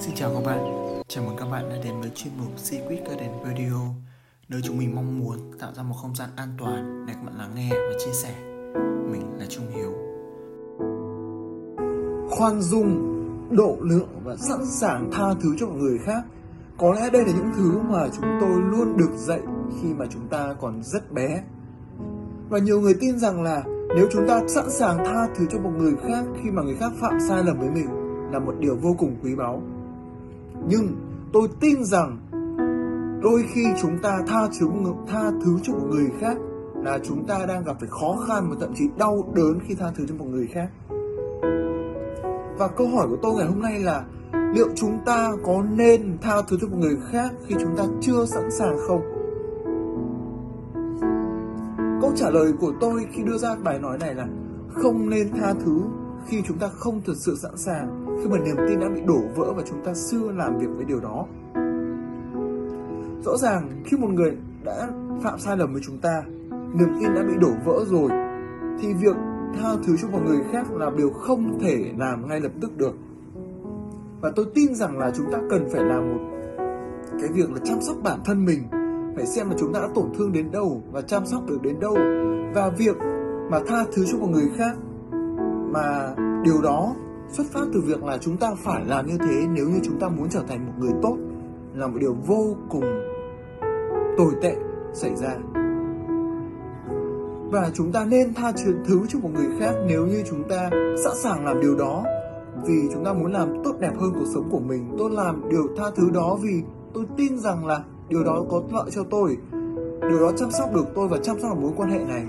Xin chào các bạn, chào mừng các bạn đã đến với chuyên mục Secret Garden Radio Nơi chúng mình mong muốn tạo ra một không gian an toàn để các bạn lắng nghe và chia sẻ Mình là Trung Hiếu khoan dung, độ lượng và sẵn sàng tha thứ cho người khác. Có lẽ đây là những thứ mà chúng tôi luôn được dạy khi mà chúng ta còn rất bé. Và nhiều người tin rằng là nếu chúng ta sẵn sàng tha thứ cho một người khác khi mà người khác phạm sai lầm với mình là một điều vô cùng quý báu. Nhưng tôi tin rằng đôi khi chúng ta tha thứ tha thứ cho một người khác là chúng ta đang gặp phải khó khăn và thậm chí đau đớn khi tha thứ cho một người khác. Và câu hỏi của tôi ngày hôm nay là liệu chúng ta có nên tha thứ cho một người khác khi chúng ta chưa sẵn sàng không? Câu trả lời của tôi khi đưa ra bài nói này là không nên tha thứ khi chúng ta không thực sự sẵn sàng, khi mà niềm tin đã bị đổ vỡ và chúng ta xưa làm việc với điều đó. Rõ ràng khi một người đã phạm sai lầm với chúng ta, niềm tin đã bị đổ vỡ rồi thì việc tha thứ cho một người khác là điều không thể làm ngay lập tức được và tôi tin rằng là chúng ta cần phải làm một cái việc là chăm sóc bản thân mình phải xem là chúng ta đã tổn thương đến đâu và chăm sóc được đến đâu và việc mà tha thứ cho một người khác mà điều đó xuất phát từ việc là chúng ta phải làm như thế nếu như chúng ta muốn trở thành một người tốt là một điều vô cùng tồi tệ xảy ra. Và chúng ta nên tha thứ cho một người khác nếu như chúng ta sẵn sàng làm điều đó, vì chúng ta muốn làm tốt đẹp hơn cuộc sống của mình. Tôi làm điều tha thứ đó vì tôi tin rằng là điều đó có lợi cho tôi, điều đó chăm sóc được tôi và chăm sóc mối quan hệ này.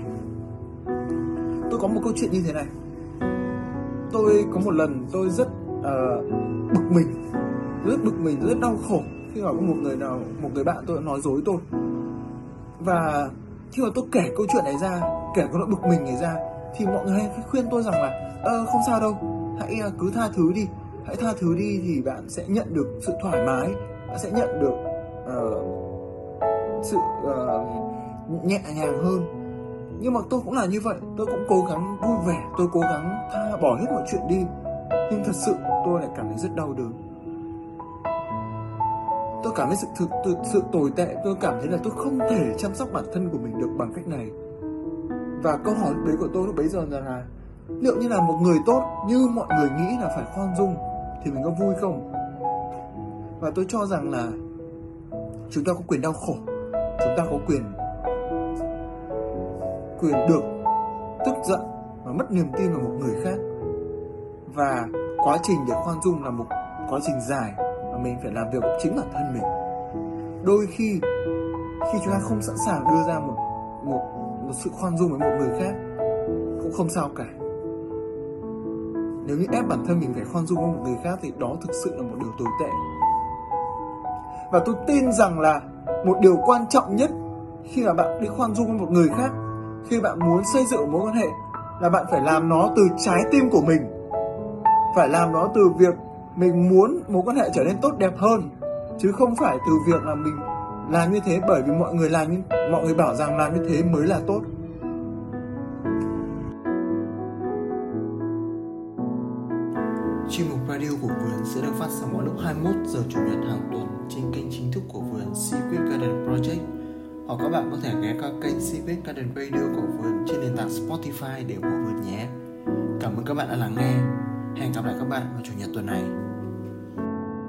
Tôi có một câu chuyện như thế này tôi có một lần tôi rất uh, bực mình rất bực mình rất đau khổ khi mà có một người nào một người bạn tôi nói dối tôi. Và khi mà tôi kể câu chuyện này ra kể cái nỗi bực mình này ra thì mọi người hay khuyên tôi rằng là ơ không sao đâu hãy ờ, cứ tha thứ đi hãy tha thứ đi thì bạn sẽ nhận được sự thoải mái bạn sẽ nhận được uh, sự uh, nhẹ nhàng hơn nhưng mà tôi cũng là như vậy tôi cũng cố gắng vui vẻ tôi cố gắng tha bỏ hết mọi chuyện đi. Nhưng thật sự tôi lại cảm thấy rất đau đớn. Tôi cảm thấy sự thực sự, sự tồi tệ tôi cảm thấy là tôi không thể chăm sóc bản thân của mình được bằng cách này. Và câu hỏi đấy của tôi lúc bấy giờ là liệu như là một người tốt như mọi người nghĩ là phải khoan dung thì mình có vui không? Và tôi cho rằng là chúng ta có quyền đau khổ chúng ta có quyền quyền được tức giận và mất niềm tin vào một người khác. Và quá trình để khoan dung là một quá trình dài và mình phải làm việc với chính bản thân mình. Đôi khi khi chúng ta không sẵn sàng đưa ra một một một sự khoan dung với một người khác cũng không sao cả. Nếu như ép bản thân mình phải khoan dung với một người khác thì đó thực sự là một điều tồi tệ. Và tôi tin rằng là một điều quan trọng nhất khi mà bạn đi khoan dung với một người khác khi bạn muốn xây dựng mối quan hệ là bạn phải làm nó từ trái tim của mình. Phải làm nó từ việc mình muốn mối quan hệ trở nên tốt đẹp hơn, chứ không phải từ việc là mình làm như thế bởi vì mọi người làm như, mọi người bảo rằng làm như thế mới là tốt. Chuyên mục radio của vườn sẽ được phát sóng vào lúc 21 giờ chủ nhật hàng tuần trên kênh chính thức của vườn Secret Garden Project hoặc các bạn có thể ghé qua kênh Civic Garden Radio của vườn trên nền tảng Spotify để ủng hộ vườn nhé. Cảm ơn các bạn đã lắng nghe. Hẹn gặp lại các bạn vào chủ nhật tuần này.